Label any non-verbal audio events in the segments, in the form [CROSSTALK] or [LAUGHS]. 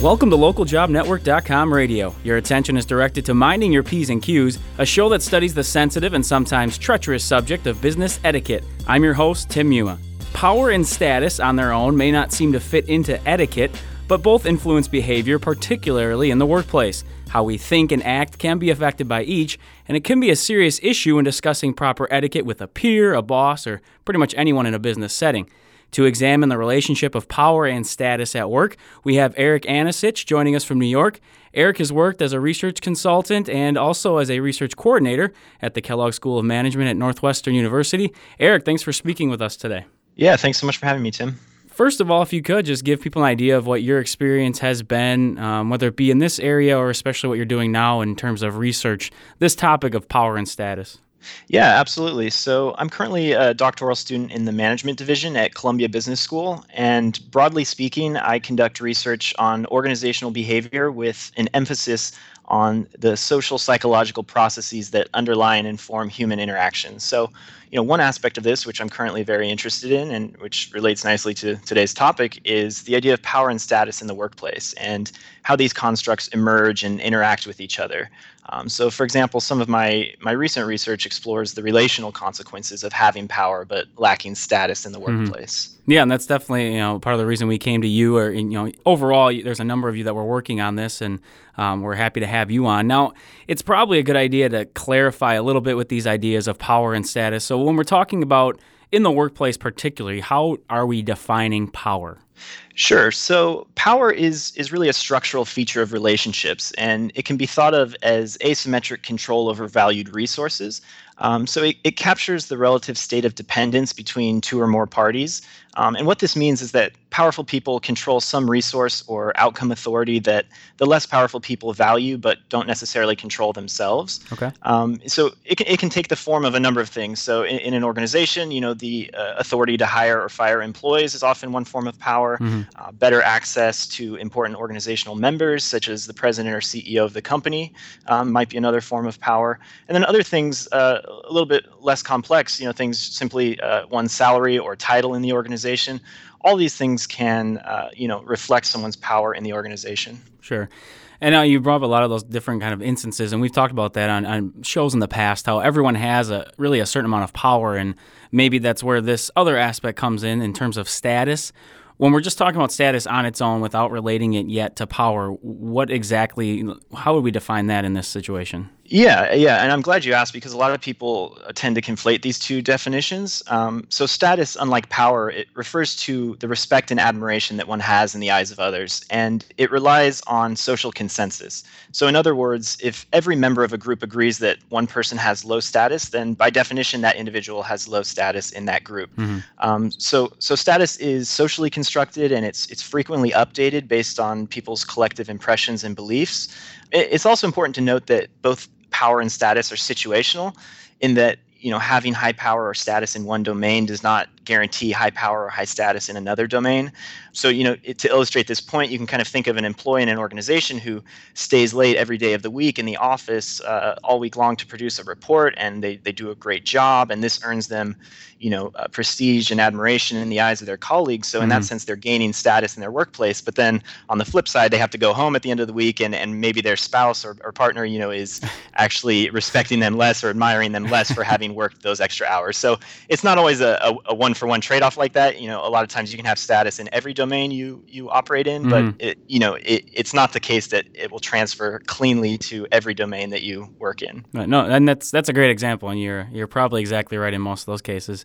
Welcome to localjobnetwork.com radio. Your attention is directed to Minding Your P's and Q's, a show that studies the sensitive and sometimes treacherous subject of business etiquette. I'm your host, Tim Muma. Power and status on their own may not seem to fit into etiquette, but both influence behavior, particularly in the workplace. How we think and act can be affected by each, and it can be a serious issue in discussing proper etiquette with a peer, a boss, or pretty much anyone in a business setting. To examine the relationship of power and status at work, we have Eric Anicich joining us from New York. Eric has worked as a research consultant and also as a research coordinator at the Kellogg School of Management at Northwestern University. Eric, thanks for speaking with us today. Yeah, thanks so much for having me, Tim. First of all, if you could just give people an idea of what your experience has been, um, whether it be in this area or especially what you're doing now in terms of research, this topic of power and status. Yeah, absolutely. So I'm currently a doctoral student in the management division at Columbia Business School. And broadly speaking, I conduct research on organizational behavior with an emphasis on the social psychological processes that underlie and inform human interactions. So, you know, one aspect of this, which I'm currently very interested in and which relates nicely to today's topic, is the idea of power and status in the workplace and how these constructs emerge and interact with each other. Um, so, for example, some of my, my recent research explores the relational consequences of having power but lacking status in the mm-hmm. workplace. Yeah, and that's definitely you know part of the reason we came to you. Or you know, overall, there's a number of you that were working on this, and um, we're happy to have you on. Now, it's probably a good idea to clarify a little bit with these ideas of power and status. So, when we're talking about in the workplace, particularly, how are we defining power? Sure. So power is is really a structural feature of relationships, and it can be thought of as asymmetric control over valued resources. Um, so it, it captures the relative state of dependence between two or more parties. Um, and what this means is that powerful people control some resource or outcome authority that the less powerful people value but don't necessarily control themselves. Okay. Um, so it can, it can take the form of a number of things. So in, in an organization, you know, the uh, authority to hire or fire employees is often one form of power. Mm-hmm uh, better access to important organizational members, such as the president or CEO of the company, um, might be another form of power. And then other things uh, a little bit less complex, you know, things simply uh, one's salary or title in the organization. All these things can, uh, you know, reflect someone's power in the organization. Sure. And now you brought up a lot of those different kind of instances, and we've talked about that on, on shows in the past. How everyone has a really a certain amount of power, and maybe that's where this other aspect comes in in terms of status when we're just talking about status on its own without relating it yet to power, what exactly, how would we define that in this situation? Yeah, yeah, and I'm glad you asked because a lot of people tend to conflate these two definitions. Um, so, status, unlike power, it refers to the respect and admiration that one has in the eyes of others, and it relies on social consensus. So, in other words, if every member of a group agrees that one person has low status, then by definition, that individual has low status in that group. Mm-hmm. Um, so, so status is socially constructed, and it's it's frequently updated based on people's collective impressions and beliefs. It's also important to note that both power and status are situational in that you know having high power or status in one domain does not guarantee high power or high status in another domain. So, you know, it, to illustrate this point, you can kind of think of an employee in an organization who stays late every day of the week in the office uh, all week long to produce a report, and they, they do a great job, and this earns them, you know, uh, prestige and admiration in the eyes of their colleagues. So, in mm-hmm. that sense, they're gaining status in their workplace. But then on the flip side, they have to go home at the end of the week, and, and maybe their spouse or, or partner, you know, is [LAUGHS] actually respecting them less or admiring them less for having worked those extra hours. So, it's not always a, a, a one for one trade off like that. You know, a lot of times you can have status in every domain you you operate in, mm-hmm. but it, you know, it, it's not the case that it will transfer cleanly to every domain that you work in. No, and that's that's a great example, and you're you're probably exactly right in most of those cases.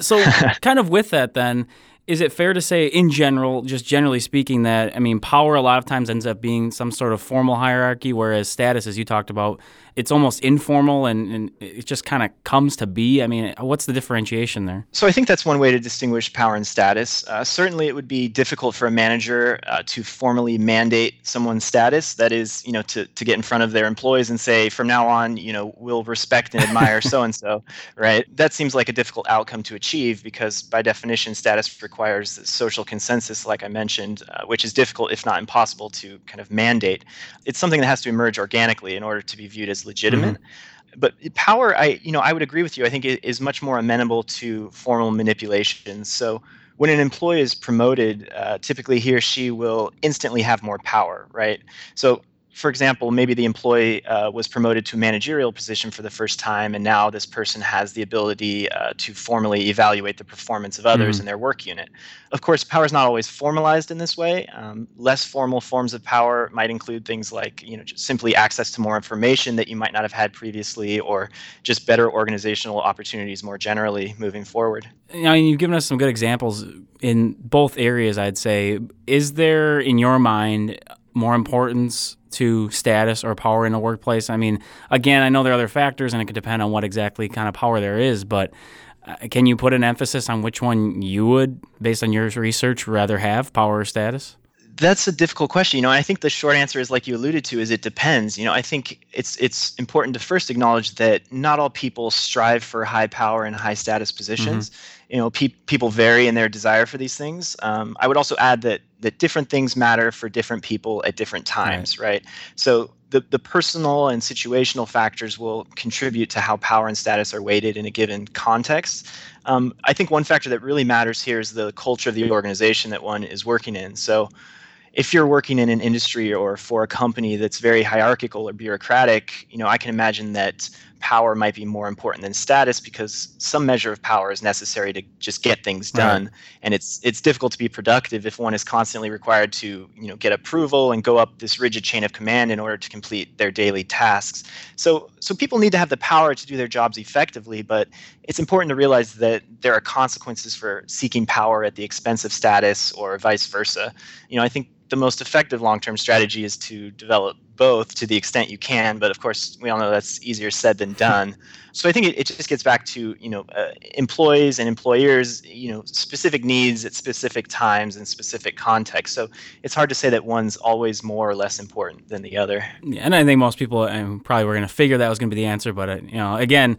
So, [LAUGHS] kind of with that, then is it fair to say, in general, just generally speaking, that I mean, power a lot of times ends up being some sort of formal hierarchy, whereas status, as you talked about, it's almost informal and, and it just kind of comes to be? I mean, what's the differentiation there? So I think that's one way to distinguish power and status. Uh, certainly, it would be difficult for a manager uh, to formally mandate someone's status. That is, you know, to, to get in front of their employees and say, from now on, you know, we'll respect and admire so and so, right? That seems like a difficult outcome to achieve because, by definition, status requires social consensus, like I mentioned, uh, which is difficult, if not impossible, to kind of mandate. It's something that has to emerge organically in order to be viewed as legitimate. Mm-hmm. But power, I you know, I would agree with you. I think it is much more amenable to formal manipulation. So when an employee is promoted, uh, typically he or she will instantly have more power, right? So for example, maybe the employee uh, was promoted to a managerial position for the first time, and now this person has the ability uh, to formally evaluate the performance of others mm-hmm. in their work unit. Of course, power is not always formalized in this way. Um, less formal forms of power might include things like, you know, just simply access to more information that you might not have had previously, or just better organizational opportunities more generally moving forward. You know, you've given us some good examples in both areas. I'd say, is there in your mind more importance to status or power in a workplace? I mean, again, I know there are other factors and it could depend on what exactly kind of power there is, but uh, can you put an emphasis on which one you would, based on your research, rather have power or status? That's a difficult question. You know, I think the short answer is like you alluded to is it depends. You know, I think it's it's important to first acknowledge that not all people strive for high power and high status positions. Mm-hmm you know pe- people vary in their desire for these things um, i would also add that that different things matter for different people at different times right, right? so the, the personal and situational factors will contribute to how power and status are weighted in a given context. Um, i think one factor that really matters here is the culture of the organization that one is working in. So if you're working in an industry or for a company that's very hierarchical or bureaucratic, you know, I can imagine that power might be more important than status because some measure of power is necessary to just get things done. Right. and it's it's difficult to be productive if one is constantly required to you know get approval and go up this rigid chain of command in order to complete their daily tasks. So so people need to have the power to do their jobs effectively but it's important to realize that there are consequences for seeking power at the expense of status or vice versa. You know i think the most effective long-term strategy is to develop both to the extent you can but of course we all know that's easier said than [LAUGHS] done. So i think it, it just gets back to you know uh, employees and employers you know specific needs at specific times and specific contexts so it's hard to say that one's always more or less important than the other. Yeah, and i think most people um, probably were going to figure that was going to be the answer but uh, you know again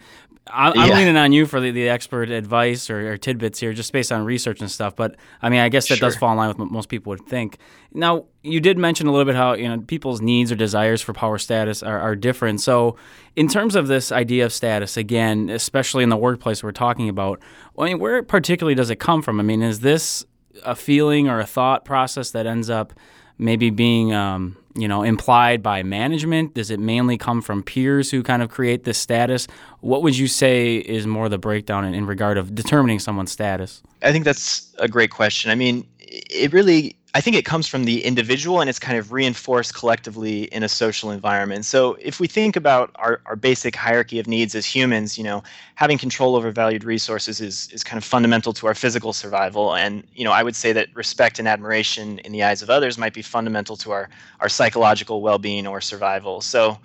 I'm, yeah. leaning on you for the, the expert advice or, or, tidbits here, just based on research and stuff. But I mean, I guess that sure. does fall in line with what most people would think. Now, you did mention a little bit how you know people's needs or desires for power status are, are different. So, in terms of this idea of status, again, especially in the workplace we're talking about, I mean, where particularly does it come from? I mean, is this a feeling or a thought process that ends up maybe being um, you know implied by management? Does it mainly come from peers who kind of create this status? What would you say is more the breakdown in, in regard of determining someone's status? I think that's a great question. I mean, it really I think it comes from the individual and it's kind of reinforced collectively in a social environment. So if we think about our, our basic hierarchy of needs as humans, you know, having control over valued resources is, is kind of fundamental to our physical survival. And, you know, I would say that respect and admiration in the eyes of others might be fundamental to our, our psychological well-being or survival. So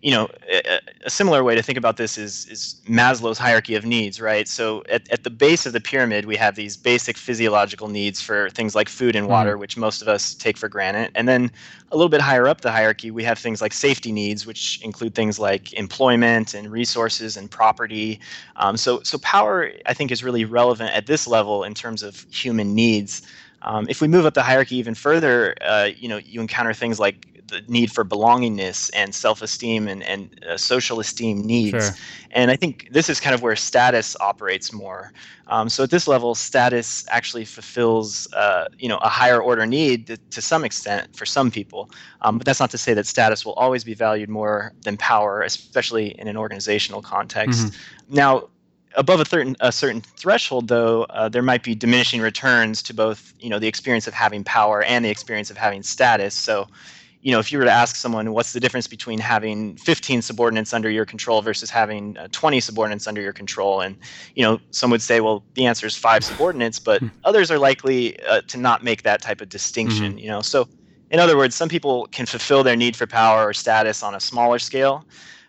you know, a, a, similar way to think about this is is Maslow's hierarchy of needs, right? So at, at the base of the pyramid, we have these basic physiological needs for things like food and water, mm. which most of us take for granted. And then a little bit higher up the hierarchy, we have things like safety needs, which include things like employment and resources and property. Um, so so power, I think, is really relevant at this level in terms of human needs. Um, if we move up the hierarchy even further, uh, you know, you encounter things like the need for belongingness and self-esteem and, and uh, social esteem needs. Sure. And I think this is kind of where status operates more. Um, so at this level, status actually fulfills, uh, you know, a higher order need to, to some extent for some people. Um, but that's not to say that status will always be valued more than power, especially in an organizational context. Mm-hmm. Now, above a certain a certain threshold, though, uh, there might be diminishing returns to both, you know, the experience of having power and the experience of having status. So, you know, if you were to ask someone what's the difference between having 15 subordinates under your control versus having uh, 20 subordinates under your control, and you know, some would say, well, the answer is five subordinates, but hmm. others are likely uh, to not make that type of distinction. Mm-hmm. You know, so in other words, some people can fulfill their need for power or status on a smaller scale.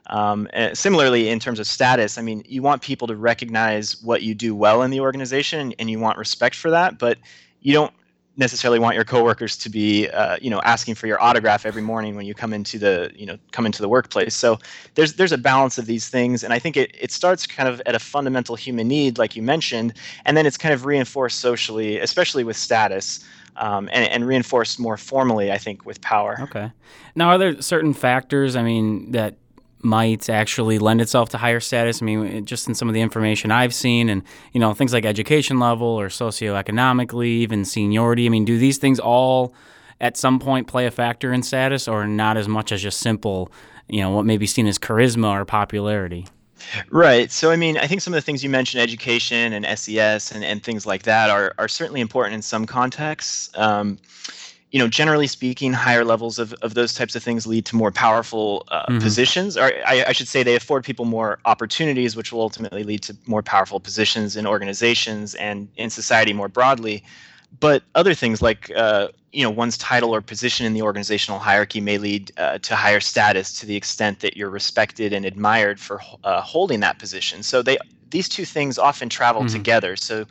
Um, similarly, in terms of status, I mean, you want people to recognize what you do well in the organization, and you want respect for that, but you don't necessarily want your coworkers to be uh, you know asking for your autograph every morning when you come into the you know come into the workplace. So there's there's a balance of these things and i think it, it starts kind of at a fundamental human need like you mentioned and then it's kind of reinforced socially especially with status um, and, and reinforced more formally i think with power. Okay. Now are there certain factors i mean that might actually lend itself to higher status? I mean, just in some of the information I've seen, and you know, things like education level or socioeconomically, even seniority. I mean, do these things all at some point play a factor in status, or not as much as just simple, you know, what may be seen as charisma or popularity? Right. So, I mean, I think some of the things you mentioned, education and SES and, and things like that, are, are certainly important in some contexts. Um, you know, generally speaking, higher levels of, of those types of things lead to more powerful uh, mm-hmm. positions, or I, I, should say, they afford people more opportunities, which will ultimately lead to more powerful positions in organizations and in society more broadly. But other things like, uh, you know, one's title or position in the organizational hierarchy may lead uh, to higher status to the extent that you're respected and admired for uh, holding that position. So they these two things often travel mm-hmm. together. So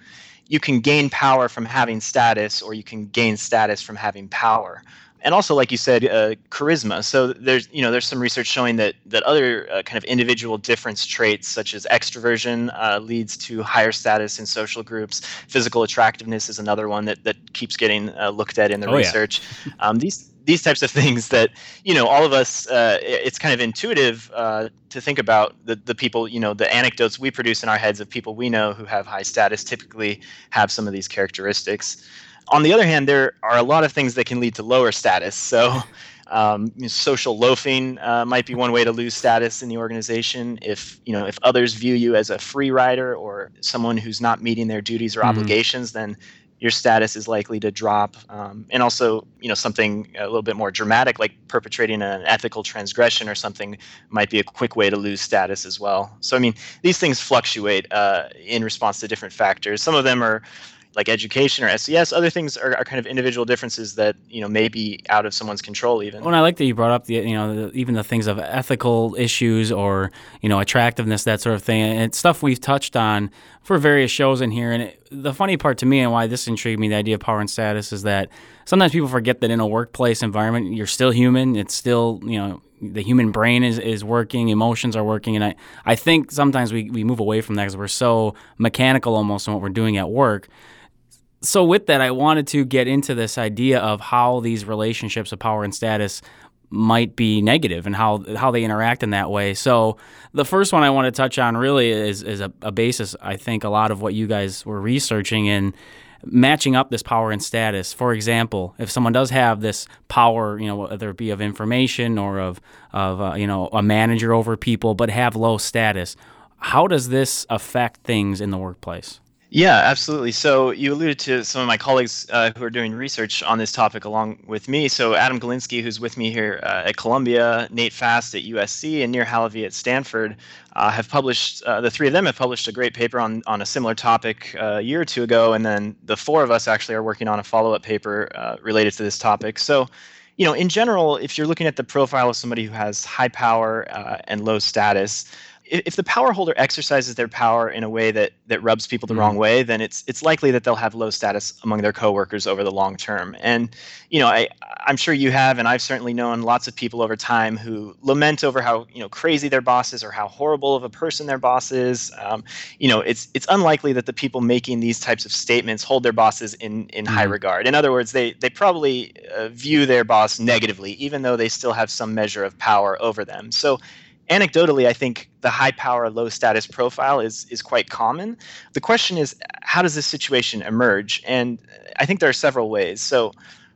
you can gain power from having status or you can gain status from having power. And also like you said uh, charisma. So there's you know there's some research showing that that other uh, kind of individual difference traits such as extroversion uh, leads to higher status in social groups. Physical attractiveness is another one that that keeps getting uh, looked at in the oh, research. Yeah. um, these these types of things that you know all of us uh, it's kind of intuitive uh, to think about the, the people you know the anecdotes we produce in our heads of people we know who have high status typically have some of these characteristics. On the other hand there are a lot of things that can lead to lower status. [LAUGHS] So um, social loafing uh, might be one way to lose status in the organization. If you know if others view you as a free rider or someone who's not meeting their duties or mm-hmm. obligations then your status is likely to drop. Um, and also, you know, something a little bit more dramatic, like perpetrating an ethical transgression or something, might be a quick way to lose status as well. So, I mean, these things fluctuate uh, in response to different factors. Some of them are like education or SES. Other things are, are, kind of individual differences that you know may be out of someone's control. Even. Well, I like that you brought up the you know the, even the things of ethical issues or you know attractiveness that sort of thing. And it's stuff we've touched on for various shows in here. And it, the funny part to me and why this intrigued me, the idea of power and status, is that sometimes people forget that in a workplace environment, you're still human. It's still you know the human brain is, is working, emotions are working, and I, I think sometimes we, we move away from that because we're so mechanical almost in what we're doing at work so with that, I wanted to get into this idea of how these relationships of power and status might be negative and how how they interact in that way. So the first one I want to touch on really is is a, a basis I think a lot of what you guys were researching in matching up this power and status. For example, if someone does have this power, you know, whether it be of information or of of uh, you know a manager over people, but have low status, how does this affect things in the workplace? Yeah, absolutely. So you alluded to some of my colleagues uh, who are doing research on this topic along with me. So Adam Galinsky, who's with me here uh, at Columbia, Nate Fast at USC, and Nir Halevy at Stanford, uh, have published. Uh, the three of them have published a great paper on on a similar topic uh, a year or two ago, and then the four of us actually are working on a follow up paper uh, related to this topic. So you know, in general, if you're looking at the profile of somebody who has high power and low status, if the power holder exercises their power in a way that that rubs people the mm. wrong way, then it's it's likely that they'll have low status among their coworkers over the long term. And you know, I I'm sure you have, and I've certainly known lots of people over time who lament over how you know crazy their boss is or how horrible of a person their boss is. Um, you know, it's it's unlikely that the people making these types of statements hold their bosses in in mm. high regard. In other words, they they probably uh, view their boss negatively, even though they still have some measure of power over them. So anecdotally, I think the high power, low status profile is is quite common. The question is, how does this situation emerge? And I think there are several ways. So,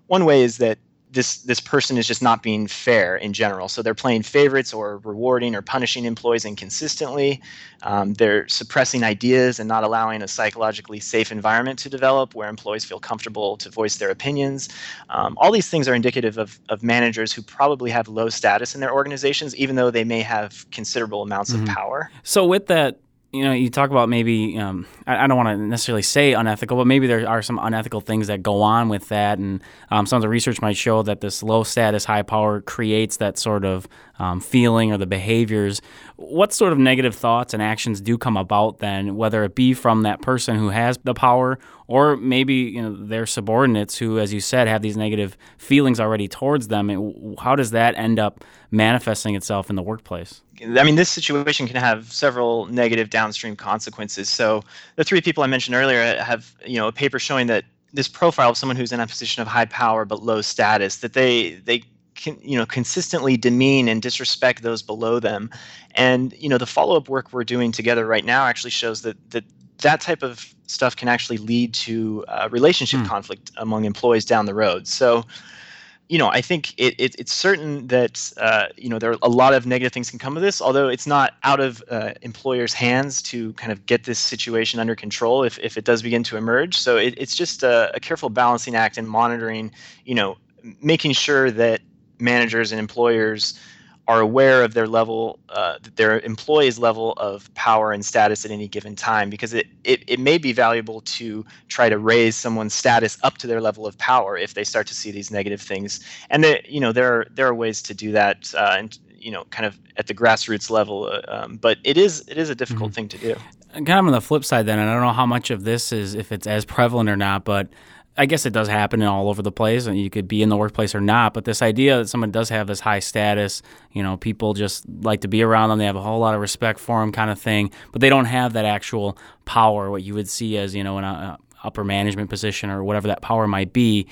one way is that this this person is just not being fair in general. So they're playing favorites or rewarding or punishing employees inconsistently. Um, they're suppressing ideas and not allowing a psychologically safe environment to develop where employees feel comfortable to voice their opinions. Um, all these things are indicative of, of managers who probably have low status in their organizations, even though they may have considerable amounts mm-hmm. of power. So with that you know, you talk about maybe um, I, I, don't want to necessarily say unethical, but maybe there are some unethical things that go on with that, and um, some of the research might show that this low status, high power creates that sort of um, feeling or the behaviors. What sort of negative thoughts and actions do come about then, whether it be from that person who has the power, or maybe you know their subordinates who, as you said, have these negative feelings already towards them? How does that end up manifesting itself in the workplace? I mean, this situation can have several negative downstream consequences. So the three people I mentioned earlier have, you know, a paper showing that this profile of someone who's in a position of high power but low status, that they they can, you know consistently demean and disrespect those below them and you know the follow-up work we're doing together right now actually shows that that that type of stuff can actually lead to uh, relationship mm. conflict among employees down the road so you know, I think it, it, it's certain that uh, you know there are a lot of negative things can come of this. Although it's not out of uh, employers' hands to kind of get this situation under control if, if it does begin to emerge. So it, it's just a, a careful balancing act and monitoring. You know, making sure that managers and employers are aware of their level, uh, their employees' level of power and status at any given time, because it, it, it may be valuable to try to raise someone's status up to their level of power if they start to see these negative things. And that you know there are there are ways to do that, uh, and you know, kind of at the grassroots level. Uh, um, but it is it is a difficult mm-hmm. thing to do. Kind of on the flip side, then, and I don't know how much of this is if it's as prevalent or not, but I guess it does happen all over the place, and you could be in the workplace or not. But this idea that someone does have this high status, you know, people just like to be around them. They have a whole lot of respect for them, kind of thing. But they don't have that actual power, what you would see as you know an upper management position or whatever that power might be.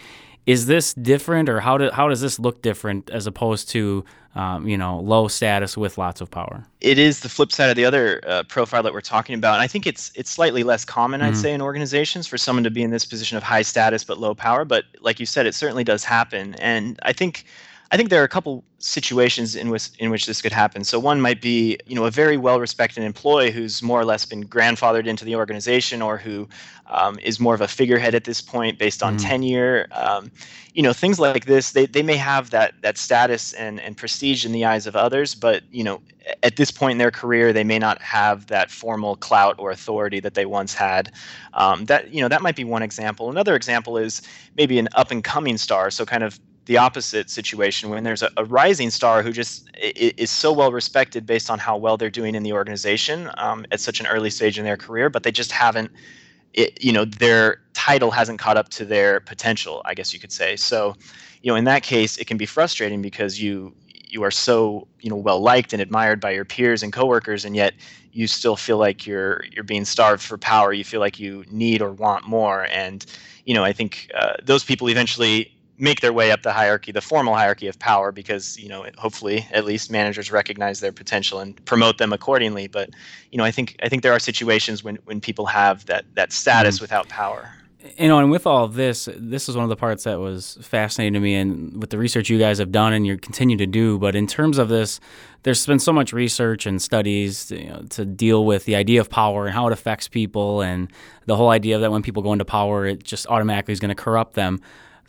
Is this different, or how do, how does this look different as opposed to um, you know, low status with lots of power. It is the flip side of the other uh, profile that we're talking about, and I think it's it's slightly less common, mm-hmm. I'd say, in organizations for someone to be in this position of high status but low power. But like you said, it certainly does happen, and I think I think there are a couple situations in which in which this could happen. So one might be, you know, a very well-respected employee who's more or less been grandfathered into the organization, or who um, is more of a figurehead at this point based on mm. tenure. Um, you know, things like this. They, they may have that that status and and prestige in the eyes of others, but you know, at this point in their career, they may not have that formal clout or authority that they once had. Um, that you know, that might be one example. Another example is maybe an up and coming star. So kind of the opposite situation when there's a, a rising star who just is so well respected based on how well they're doing in the organization um, at such an early stage in their career, but they just haven't, it, you know, their title hasn't caught up to their potential, I guess you could say. So, you know, in that case, it can be frustrating because you you are so you know well liked and admired by your peers and coworkers, and yet you still feel like you're you're being starved for power. You feel like you need or want more, and you know, I think uh, those people eventually make their way up the hierarchy, the formal hierarchy of power, because you know hopefully at least managers recognize their potential and promote them accordingly. But you know I think I think there are situations when when people have that that status mm. without power. You know, and with all of this, this is one of the parts that was fascinating to me, and with the research you guys have done and you continue to do. But in terms of this, there's been so much research and studies you know, to deal with the idea of power and how it affects people, and the whole idea that when people go into power, it just automatically is going to corrupt them.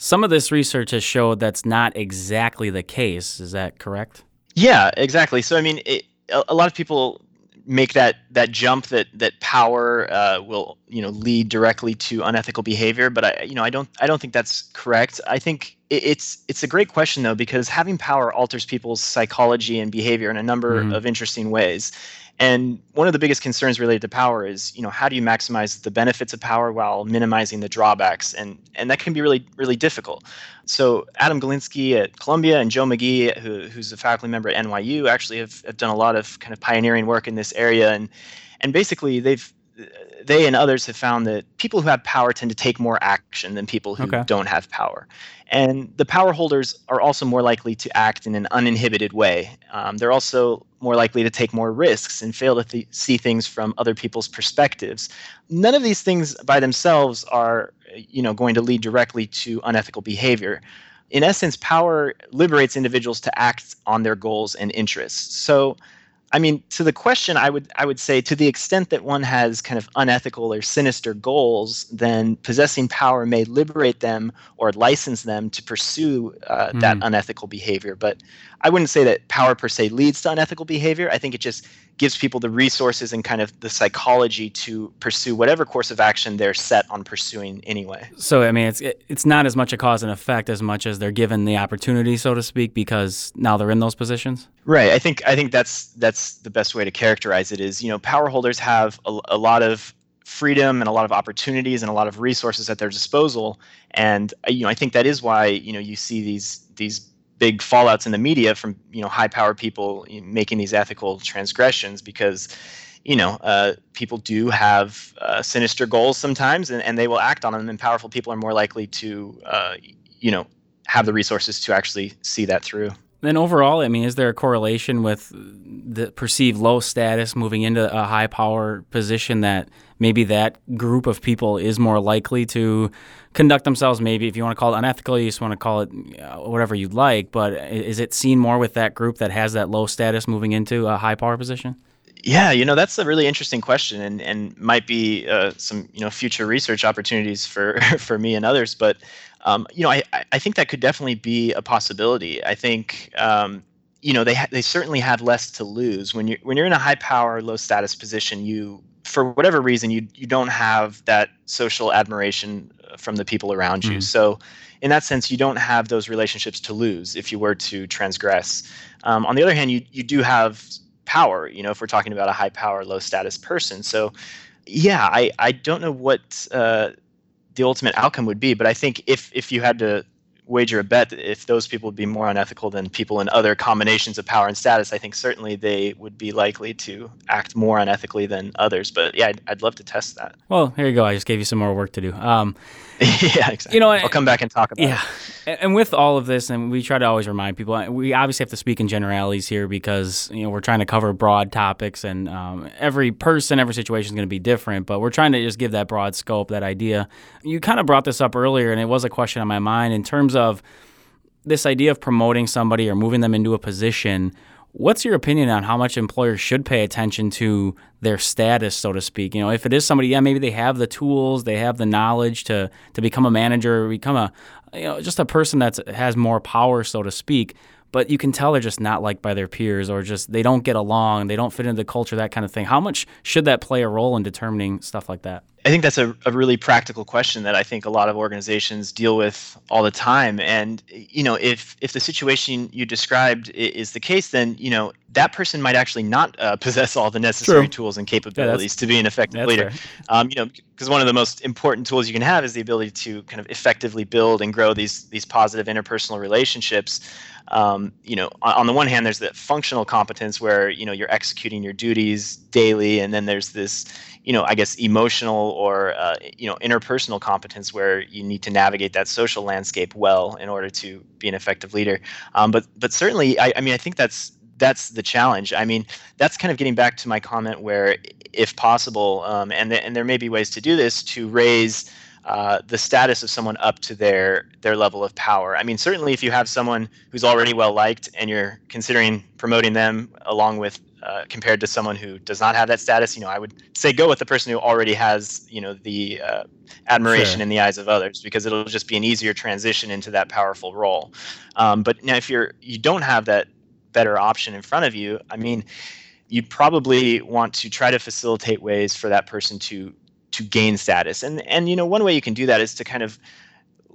Some of this research has showed that's not exactly the case. Is that correct? Yeah, exactly. So I mean, it, a, a, lot of people make that that jump that that power uh, will you know lead directly to unethical behavior, but I you know I don't I don't think that's correct. I think it, it's it's a great question though because having power alters people's psychology and behavior in a number mm-hmm. of interesting ways. And one of the biggest concerns related to power is, you know, how do you maximize the benefits of power while minimizing the drawbacks? And and that can be really really difficult. So Adam Galinsky at Columbia and Joe Magee, who, who's a faculty member at NYU, actually have, have done a lot of kind of pioneering work in this area. And and basically they've they and others have found that people who have power tend to take more action than people who okay. don't have power. And the power holders are also more likely to act in an uninhibited way. Um, they're also more likely to take more risks and fail to th- see things from other people's perspectives. None of these things by themselves are, you know, going to lead directly to unethical behavior. In essence, power liberates individuals to act on their goals and interests. So I mean, to the question, I would I would say to the extent that one has kind of unethical or sinister goals, then possessing power may liberate them or license them to pursue uh, mm. that unethical behavior. But I wouldn't say that power per se leads to unethical behavior. I think it just gives people the resources and kind of the psychology to pursue whatever course of action they're set on pursuing anyway. So I mean, it's it's not as much a cause and effect as much as they're given the opportunity, so to speak, because now they're in those positions. Right. I think I think that's that's the best way to characterize it. Is you know, power holders have a, a lot of freedom and a lot of opportunities and a lot of resources at their disposal and uh, you know i think that is why you know you see these these big fallouts in the media from you know high power people making these ethical transgressions because you know uh, people do have uh, sinister goals sometimes and, and they will act on them and powerful people are more likely to uh, you know have the resources to actually see that through. Then overall, I mean, is there a correlation with the perceived low status moving into a high power position that maybe that group of people is more likely to conduct themselves? Maybe if you want to call it unethical, you just want to call it whatever you'd like. But is it seen more with that group that has that low status moving into a high power position? Yeah, you know that's a really interesting question, and and might be uh, some you know future research opportunities for [LAUGHS] for me and others. But um, you know, I I think that could definitely be a possibility. I think um, you know they ha- they certainly have less to lose when you're when you're in a high power, low status position. You for whatever reason you you don't have that social admiration uh, from the people around you. Mm. So in that sense, you don't have those relationships to lose if you were to transgress. Um, on the other hand, you you do have power you know if we're talking about a high power low status person so yeah i i don't know what uh, the ultimate outcome would be but i think if if you had to wager a bet that if those people would be more unethical than people in other combinations of power and status, I think certainly they would be likely to act more unethically than others. But yeah, I'd, I'd love to test that. Well, here you go. I just gave you some more work to do. Um, [LAUGHS] yeah, exactly. You know, I'll come back and talk about it. yeah. And with all of this, and we try to always remind people, we obviously have to speak in generalities here because you know we're trying to cover broad topics, and um, every person, every situation is going to be different. But we're trying to just give that broad scope, that idea. You kind of brought this up earlier, and it was a question on my mind in terms of this idea of promoting somebody or moving them into a position What's your opinion on how much employers should pay attention to their status, so to speak? You know, if it is somebody, yeah, maybe they have the tools, they have the knowledge to to become a manager, become a you know just a person that has more power, so to speak. But you can tell they're just not liked by their peers, or just they don't get along, they don't fit into the culture, that kind of thing. How much should that play a role in determining stuff like that? I think that's a, a really practical question that I think a lot of organizations deal with all the time. And you know, if if the situation you described is the case, then you know that person might actually not uh, [LAUGHS] possess all the necessary True. tools and capabilities yeah, to be an effective leader. Um, you know, because one of the most important tools you can have is the ability to kind of effectively build and grow these these positive interpersonal relationships. Um, you know, on, on the one hand, there's the functional competence where you know you're executing your duties daily, and then there's this you know, I guess emotional or uh, you know interpersonal competence where you need to navigate that social landscape well in order to be an effective leader. Um, but but certainly, I, I mean, I think that's that's the challenge. I mean, that's kind of getting back to my comment where, if possible, um, and th- and there may be ways to do this to raise. Uh, the status of someone up to their their level of power. I mean, certainly if you have someone who's already well liked and you're considering promoting them along with uh, compared to someone who does not have that status, you know, I would say go with the person who already has, you know, the uh, admiration sure. in the eyes of others because it'll just be an easier transition into that powerful role. Um, but now, if you're you don't have that better option in front of you, I mean, you'd probably want to try to facilitate ways for that person to to gain status. And and you know, one way you can do that is to kind of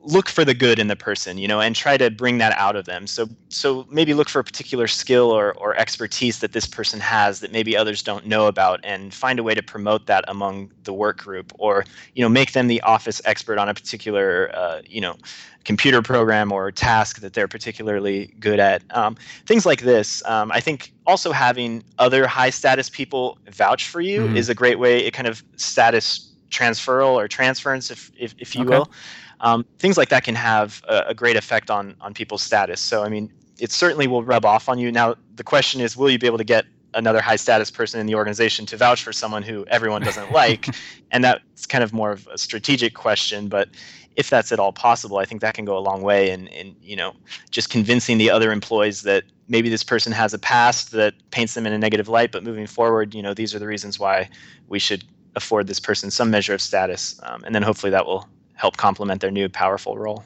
look for the good in the person you know and try to bring that out of them so so maybe look for a particular skill or, or expertise that this person has that maybe others don't know about and find a way to promote that among the work group or you know make them the office expert on a particular uh, you know computer program or task that they're particularly good at um, things like this um, i think also having other high status people vouch for you mm-hmm. is a great way it kind of status transferal or transference if, if, if you okay. will um, things like that can have a, a, great effect on on people's status. So I mean, it certainly will rub off on you. Now the question is, will you be able to get another high status person in the organization to vouch for someone who everyone doesn't [LAUGHS] like? and that's kind of more of a strategic question, but if that's at all possible, I think that can go a long way in, in you know just convincing the other employees that maybe this person has a past that paints them in a negative light, but moving forward, you know these are the reasons why we should afford this person some measure of status, um, and then hopefully that will help complement their new powerful role.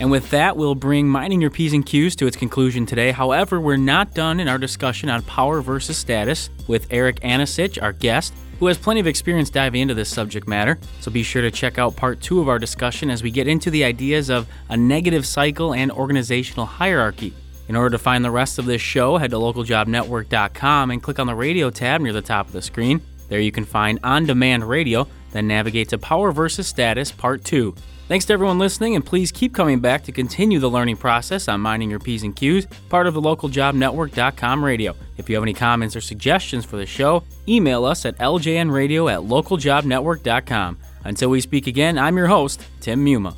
And with that, we'll bring Minding Your P's and Q's to its conclusion today. However, we're not done in our discussion on power versus status with Eric Anicich, our guest, who has plenty of experience diving into this subject matter. So be sure to check out part two of our discussion as we get into the ideas of a negative cycle and organizational hierarchy. In order to find the rest of this show, head to localjobnetwork.com and click on the radio tab near the top of the screen. There you can find on demand radio then navigate to Power versus Status Part 2. Thanks to everyone listening, and please keep coming back to continue the learning process on Minding Your P's and Q's, part of the localjobnetwork.com radio. If you have any comments or suggestions for the show, email us at ljnradio at localjobnetwork.com. Until we speak again, I'm your host, Tim Muma.